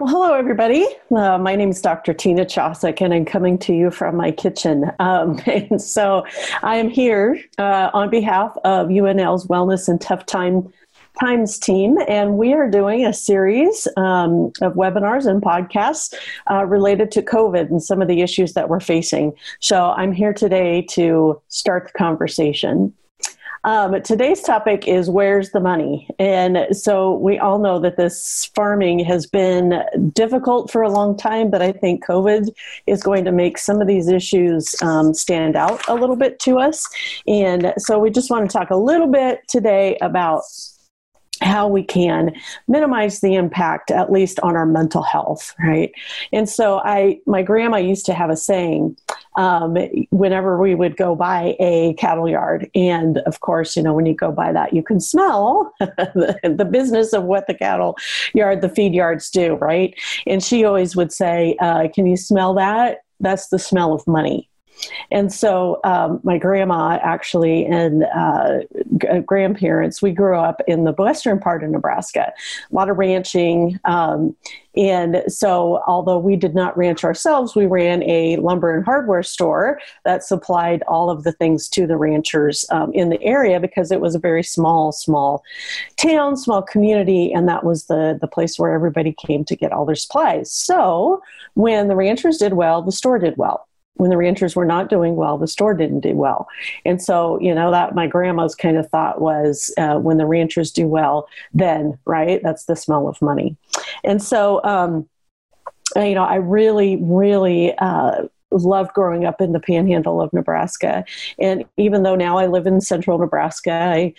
Well, hello, everybody. Uh, my name is Dr. Tina Chasek, and I'm coming to you from my kitchen. Um, and so I am here uh, on behalf of UNL's Wellness and Tough Time Times team, and we are doing a series um, of webinars and podcasts uh, related to COVID and some of the issues that we're facing. So I'm here today to start the conversation. Um, today's topic is where's the money? And so we all know that this farming has been difficult for a long time, but I think COVID is going to make some of these issues um, stand out a little bit to us. And so we just want to talk a little bit today about how we can minimize the impact at least on our mental health right and so i my grandma used to have a saying um, whenever we would go by a cattle yard. And of course you know when you go by that you can smell the, the, business of what the cattle yard the feed yards do right? And she always would say uh, can you smell that? That's the smell of money and so um, my grandma actually and uh, g- grandparents, we grew up in the western part of Nebraska, a lot of ranching. Um, and so, although we did not ranch ourselves, we ran a lumber and hardware store that supplied all of the things to the ranchers um, in the area because it was a very small, small town, small community, and that was the, the place where everybody came to get all their supplies. So, when the ranchers did well, the store did well when the ranchers were not doing well, the store didn't do well. And so, you know, that my grandma's kind of thought was uh, when the ranchers do well, then, right, that's the smell of money. And so, um, you know, I really, really, uh, loved growing up in the panhandle of Nebraska. And even though now I live in central Nebraska, I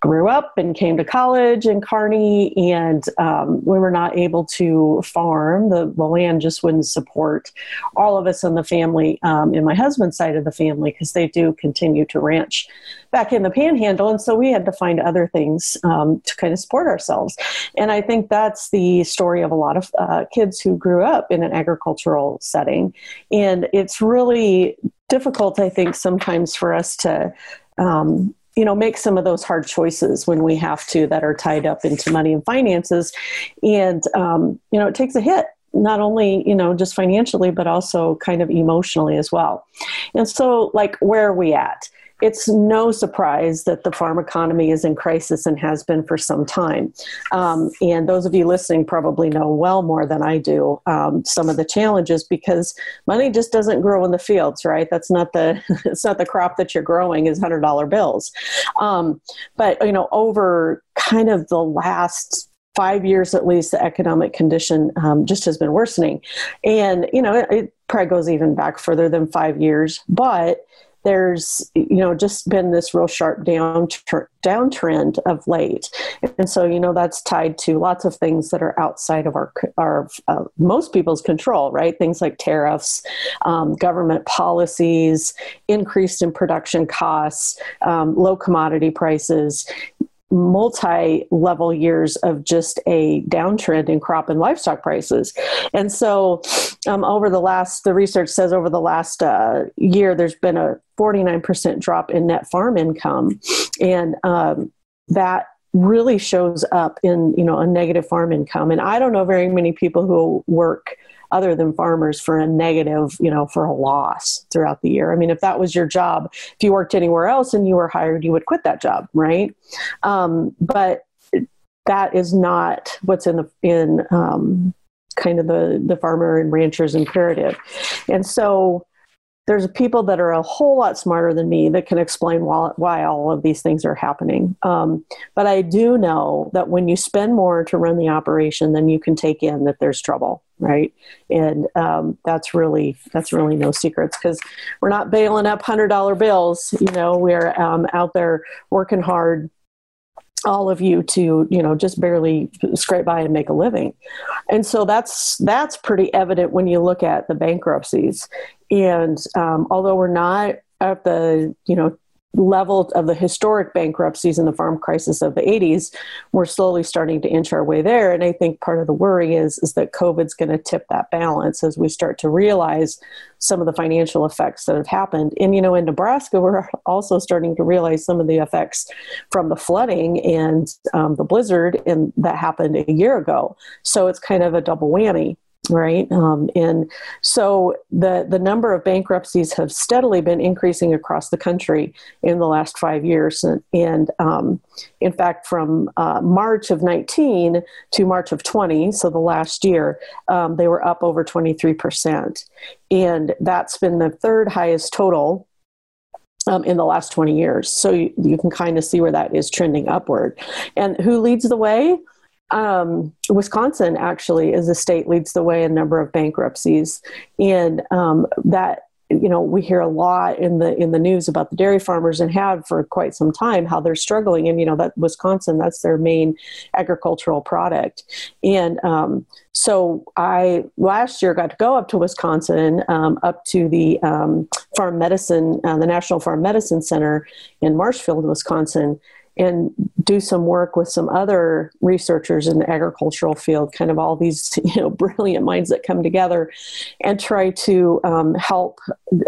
grew up and came to college in Kearney, and um, we were not able to farm. The, the, land just wouldn't support all of us in the family, um, in my husband's side of the family, because they do continue to ranch back in the panhandle. And so we had to find other things um, to kind of support ourselves. And I think that's the story of a lot of uh, kids who grew up in an agricultural setting. And it's really difficult, I think, sometimes for us to. Um, you know make some of those hard choices when we have to that are tied up into money and finances. And um, you know it takes a hit not only you know just financially but also kind of emotionally as well. And so like where are we at it's no surprise that the farm economy is in crisis and has been for some time. Um, and those of you listening probably know well more than I do um, some of the challenges because money just doesn't grow in the fields, right? That's not the it's not the crop that you're growing is hundred dollar bills. Um, but you know, over kind of the last five years at least, the economic condition um, just has been worsening. And, you know, it, it, probably goes even back further than five years, but there's you know just been this real sharp down downtrend of late. And so you know that's tied to lots of things that are outside of our our uh, most people's control right? Things like tariffs um, government policies increased in production costs um, low commodity prices multi-level years of just a downtrend in crop and livestock prices. And so um, over the last the research says over the last uh, year there's been a 49% drop in net farm income and um, that really shows up in you know a negative farm income and i don't know very many people who work other than farmers for a negative, you know, for a loss throughout the year. I mean, if that was your job, if you worked anywhere else and you were hired, you would quit that job, right? Um, but that is not what's in the in um, kind of the the farmer and rancher's imperative, and so there's people that are a whole lot smarter than me that can explain why, why all of these things are happening. Um, but I do know that when you spend more to run the operation, than you can take in that there's trouble, right? And um, that's really that's really no secrets because we're not bailing up hundred dollar bills. You know, we're um, out there working hard all of you to you know just barely scrape by and make a living. And so that's that's pretty evident when you look at the bankruptcies. And um, although we're not at the you know level of the historic bankruptcies in the farm crisis of the 80s, we're slowly starting to inch our way there. And I think part of the worry is, is that COVID's going to tip that balance as we start to realize some of the financial effects that have happened. And, you know, in Nebraska, we're also starting to realize some of the effects from the flooding and um, the blizzard and that happened a year ago. So it's kind of a double whammy right? Um, and so the the number of bankruptcies have steadily been increasing across the country in the last five years. And, and um, in fact from uh, march of 19 to march of 20 so the last year um, they were up over 23% and that's been the third highest total um, in the last 20 years. So you, you can kind of see where that is trending upward. And who leads the way um, Wisconsin actually, as a state, leads the way in number of bankruptcies, and um, that you know we hear a lot in the in the news about the dairy farmers and have for quite some time how they're struggling. And you know that wisconsin that's their main agricultural product. And um, so i last year got to go up to wisconsin um, up to the um, farm medicine uh, the national farm medicine center in marshfield wisconsin and do some work with some other researchers in the agricultural field, kind of all these you know brilliant minds that come together, and try to um, help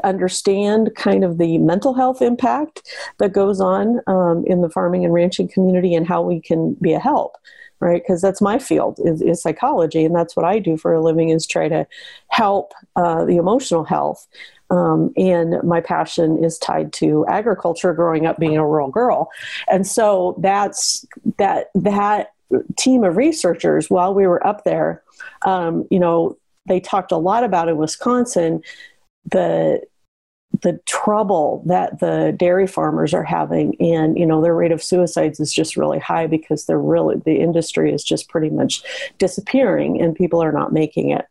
understand kind of the mental health impact that goes on um, in the farming and ranching community and how we can be a help right? Because that's my field is, is, psychology and that's what i do for a living is try to help uh, the emotional health um, and my passion is tied to agriculture growing up being a rural girl. And so that's that that team of researchers while we were up there um, you know they talked a lot about in wisconsin the the trouble that the dairy farmers are having and you know their rate of suicides is just really high because they're really the industry is just pretty much disappearing and people are not making it.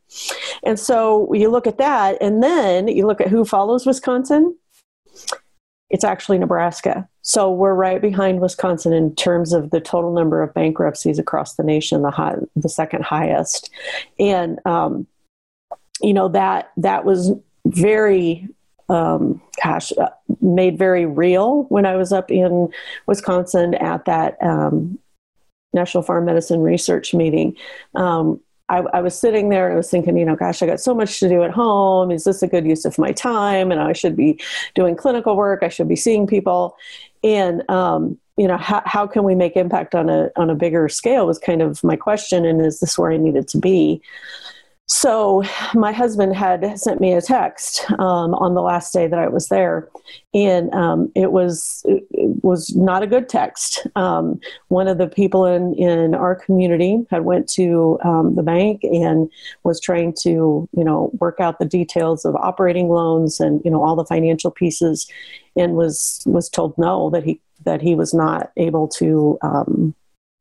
And so you look at that and then you look at who follows wisconsin. It's actually nebraska. So we're right behind wisconsin in terms of the total number of bankruptcies across the nation the high, the second highest. And um, you know that that was very um, gosh, uh, made very real when I was up in Wisconsin at that um, National Farm Medicine Research meeting. Um, I, I, was sitting there and I was thinking, you know, gosh, I got so much to do at home. Is this a good use of my time? And I should be doing clinical work. I should be seeing people. And, um, you know, how, how can we make impact on a, on a bigger scale was kind of my question. And is this where I needed to be? So my husband had sent me a text um, on the last day that I was there, and um, it was it was not a good text. Um, one of the people in in our community had went to um, the bank and was trying to you know work out the details of operating loans and you know all the financial pieces, and was was told no that he that he was not able to um,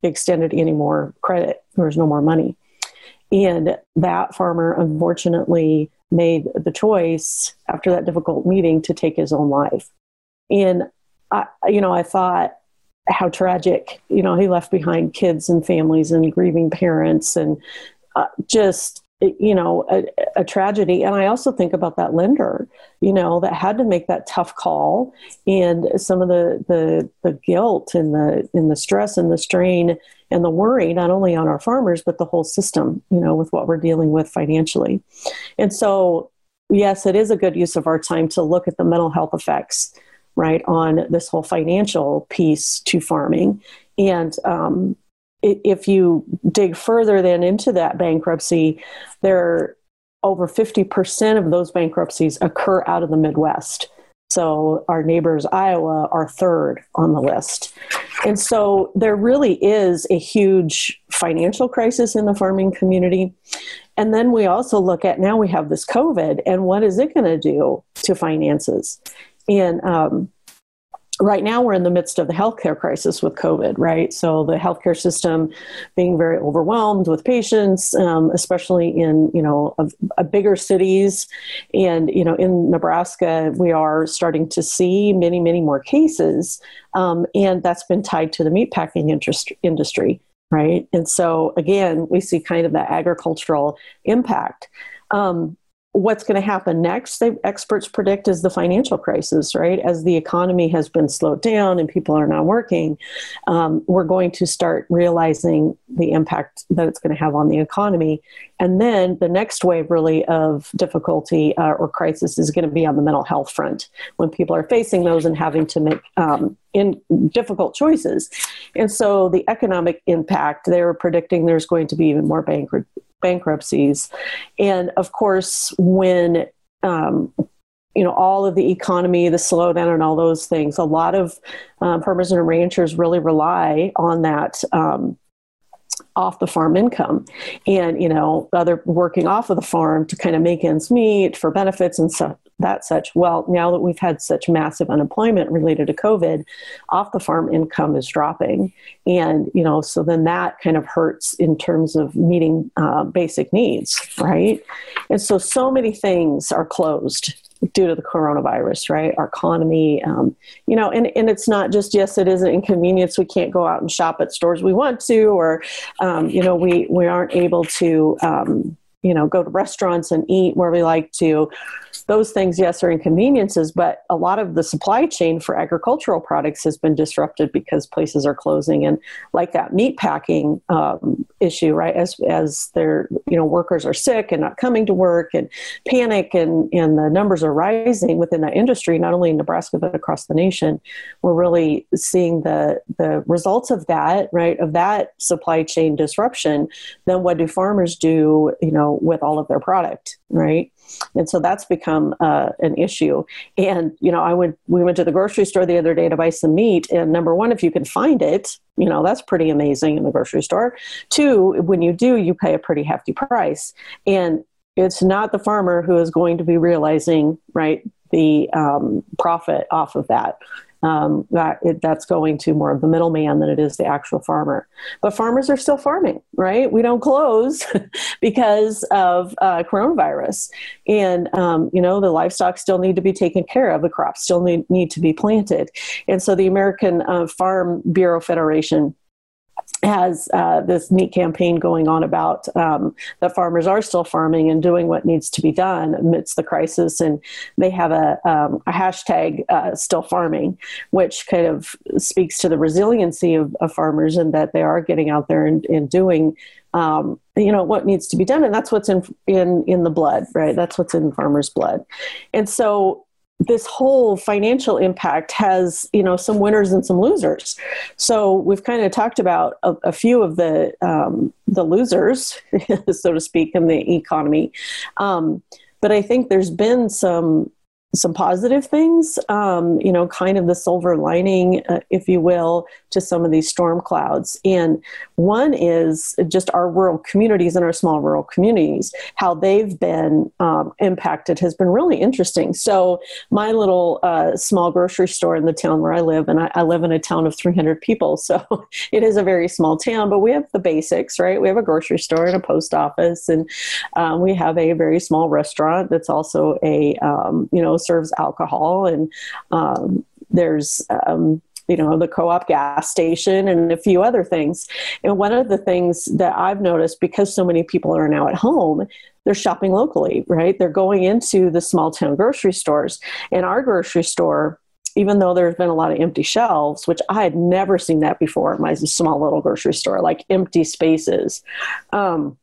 extend it any more credit. There was no more money. And that farmer unfortunately made the choice after that difficult meeting to take his own life. And I, you know, I thought how tragic. You know, he left behind kids and families and grieving parents, and uh, just you know a, a, tragedy and i also think about that lender you know that had to make that tough call and some of the the, the guilt and the and the stress and the strain and the worry not only on our farmers but the whole system you know with what we're dealing with financially. And so yes it is a good use of our time to look at the mental health effects right on this whole financial piece to farming. And um, if you dig further then into that bankruptcy there over 50% of those bankruptcies occur out of the midwest. So our neighbors, Iowa, are third on the list. And so there really is a huge financial crisis in the farming community. And then we also look at now we have this COVID and what is it going to do to finances? And um, right now we're in the midst of the healthcare crisis with COVID, right? So the healthcare system being very overwhelmed with patients, um, especially in you know a, a bigger cities, and you know in Nebraska we are starting to see many many more cases, um, and that's been tied to the meatpacking interest, industry, right? And so again we see kind of that agricultural impact. Um, what's going to happen next, they, experts predict, is the financial crisis, right? As the economy has been slowed down and people are not working, um, we're going to start realizing the impact that it's going to have on the economy. And then the next wave, really, of difficulty uh, or crisis is going to be on the mental health front when people are facing those and having to make um, in difficult choices. And so the economic impact, they're predicting there's going to be even more bankrupt bankruptcies. And of course, when um, you know all of the economy, the slowdown, and all those things, a lot of um, farmers and ranchers really rely on that. Um, off the farm income. And you know other working off of the farm to kind of make ends meet for benefits and stuff that such. Well now that we've had such massive unemployment related to covid off the farm income is dropping. And you know so then that kind of hurts in terms of meeting uh, basic needs right? And so so many things are closed due to the coronavirus, right? Our economy, um, you know, and, and it's not just, yes, it is an inconvenience. We can't go out and shop at stores we want to, or, um, you know, we, we aren't able to, um, you know, go to restaurants and eat where we like to, those things, yes, are inconveniences, but a lot of the supply chain for agricultural products has been disrupted because places are closing. And like that meat packing um, issue, right? As as their you know workers are sick and not coming to work and panic and and the numbers are rising within that industry, not only in Nebraska but across the nation. We're really seeing the the results of that, right? Of that supply chain disruption. Then what do farmers do? You know, with all of their product, right? And so that's become uh, an issue. And you know i went we went to the grocery store the other day to buy some meat. And number one if you can find it you know that's pretty amazing in the grocery store. Two when you do you pay a pretty hefty price. And it's not the farmer who is going to be realizing right the um, profit off of that um, that it, that's going to more of the middleman than it is the actual farmer. But farmers are still farming, right? We don't close because of uh, coronavirus, and um, you know the livestock still need to be taken care of. The crops still need need to be planted, and so the American uh, Farm Bureau Federation has uh, this neat campaign going on about um, that farmers are still farming and doing what needs to be done amidst the crisis. And they have a, um, a hashtag uh, still farming, which kind of speaks to the resiliency of, of farmers and that they are getting out there and, and doing. Um, you know what needs to be done, and that's what's in in in the blood, right? That's what's in farmers' blood, and so this whole financial impact has you know some winners and some losers. So we've kind of talked about a, a few of the um, the losers so to speak in the economy. Um, but i think there's been some some positive things, um, you know, kind of the silver lining, uh, if you will, to some of these storm clouds. And one is just our rural communities and our small rural communities, how they've been um, impacted has been really interesting. So, my little uh, small grocery store in the town where I live, and I, I live in a town of 300 people, so it is a very small town, but we have the basics, right? We have a grocery store and a post office, and um, we have a very small restaurant that's also a, um, you know, serves alcohol, and um, there's um, you know the co-op gas station and a few other things. And one of the things that I've noticed because so many people are now at home, they're shopping locally, right? They're going into the small town grocery stores. And our grocery store even though there's been a lot of empty shelves, which I had never seen that before my small little grocery store, like empty spaces. Um,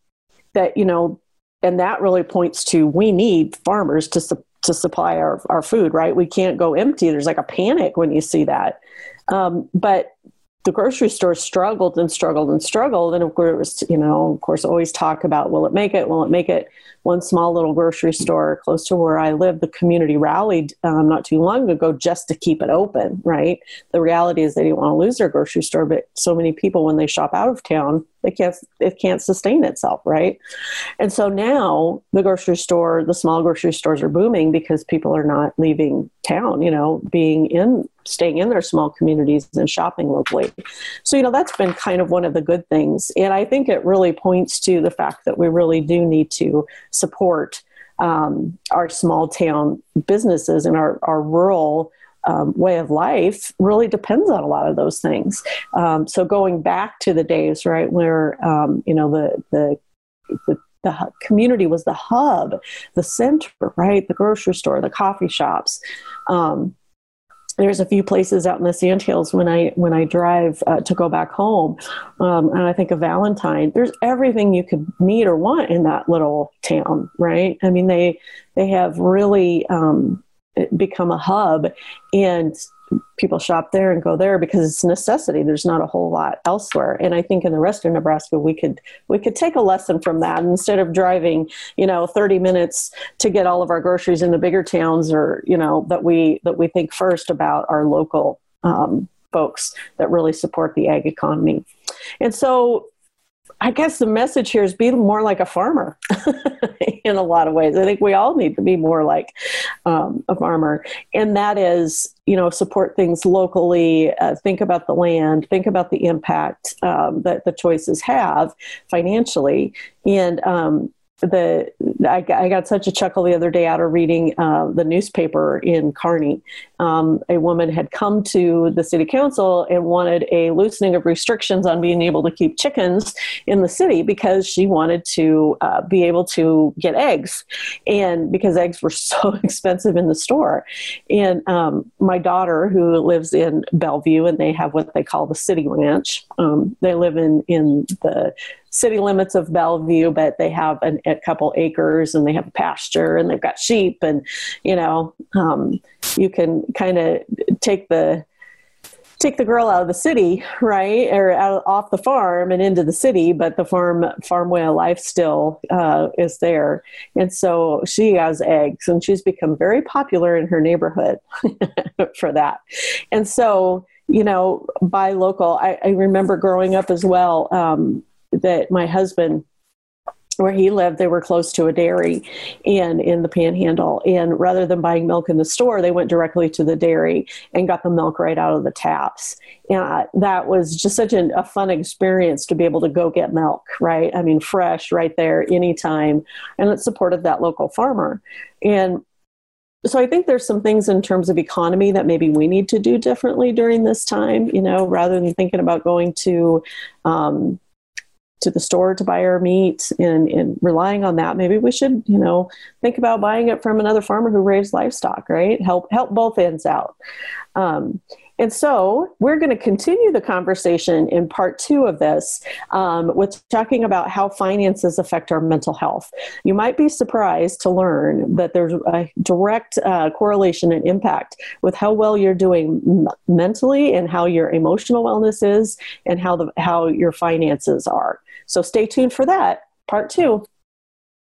that you know, and that really points to we need farmers to su- to supply our, our food, right? We can't go empty. There's like a panic when you see that. Um, but the grocery store struggled and struggled and struggled. And of course, you know, of course, always talk about will it make it? Will it make it? One small little grocery store close to where I live, the community rallied um, not too long ago just to keep it open, right? The reality is they didn't want to lose their grocery store, but so many people, when they shop out of town, it can't it can't sustain itself right? And so now the grocery store the small grocery stores are booming because people are not leaving town you know being in staying in their small communities and shopping locally. So you know that's been kind of one of the good things. And i think it really points to the fact that we really do need to support um, our small town businesses and our, our rural um, way of life really depends on a lot of those things. Um, so going back to the days, right, where um, you know the the the the community was the hub, the center, right? The grocery store, the coffee shops. Um, there's a few places out in the sandhills when I when I drive uh, to go back home, um, and I think of Valentine. There's everything you could need or want in that little town, right? I mean, they they have really um, become a hub, and people shop there and go there because it's necessity. There's not a whole lot elsewhere. And i think in the rest of nebraska we could we could take a lesson from that. Instead of driving you know 30 minutes to get all of our groceries in the bigger towns or you know that we that we think first about our local um, folks that really support the ag economy. And so I guess the message here is be more like a farmer in a lot of ways. I think we all need to be more like um, a farmer. And that is, you know, support things locally, uh, think about the land, think about the impact um, that the choices have financially. And, um, the I, I, got such a chuckle the other day out of reading uh, the newspaper in Kearney. Um, a woman had come to the city council and wanted a loosening of restrictions on being able to keep chickens in the city because she wanted to uh, be able to get eggs, and because eggs were so expensive in the store. And um, my daughter, who lives in Bellevue, and they have what they call the city ranch. Um, they live in in the city limits of Bellevue, but they have an, a couple acres and they have a pasture and they've got sheep and you know um, you can kind of take the take the girl out of the city, right, or out, off the farm and into the city, but the farm farm way of life still uh, is there, and so she has eggs, and she's become very popular in her neighborhood for that, and so you know, buy local. I, I remember growing up as well. Um, that my husband where he lived, they were close to a dairy and in the panhandle. And rather than buying milk in the store, they went directly to the dairy and got the milk right out of the taps. And that was just such an, a fun experience to be able to go get milk, right? I mean, fresh right there anytime. And it supported that local farmer. And so I think there's some things in terms of economy that maybe we need to do differently during this time, you know, rather than thinking about going to, um, to the store to buy our meat and, and relying on that, maybe we should, you know, think about buying it from another farmer who raised livestock, right? Help help both ends out. Um, and so we're going to continue the conversation in part two of this um, with talking about how finances affect our mental health. You might be surprised to learn that there's a direct uh, correlation and impact with how well you're doing m- mentally and how your emotional wellness is and how the how your finances are. So stay tuned for that, part two.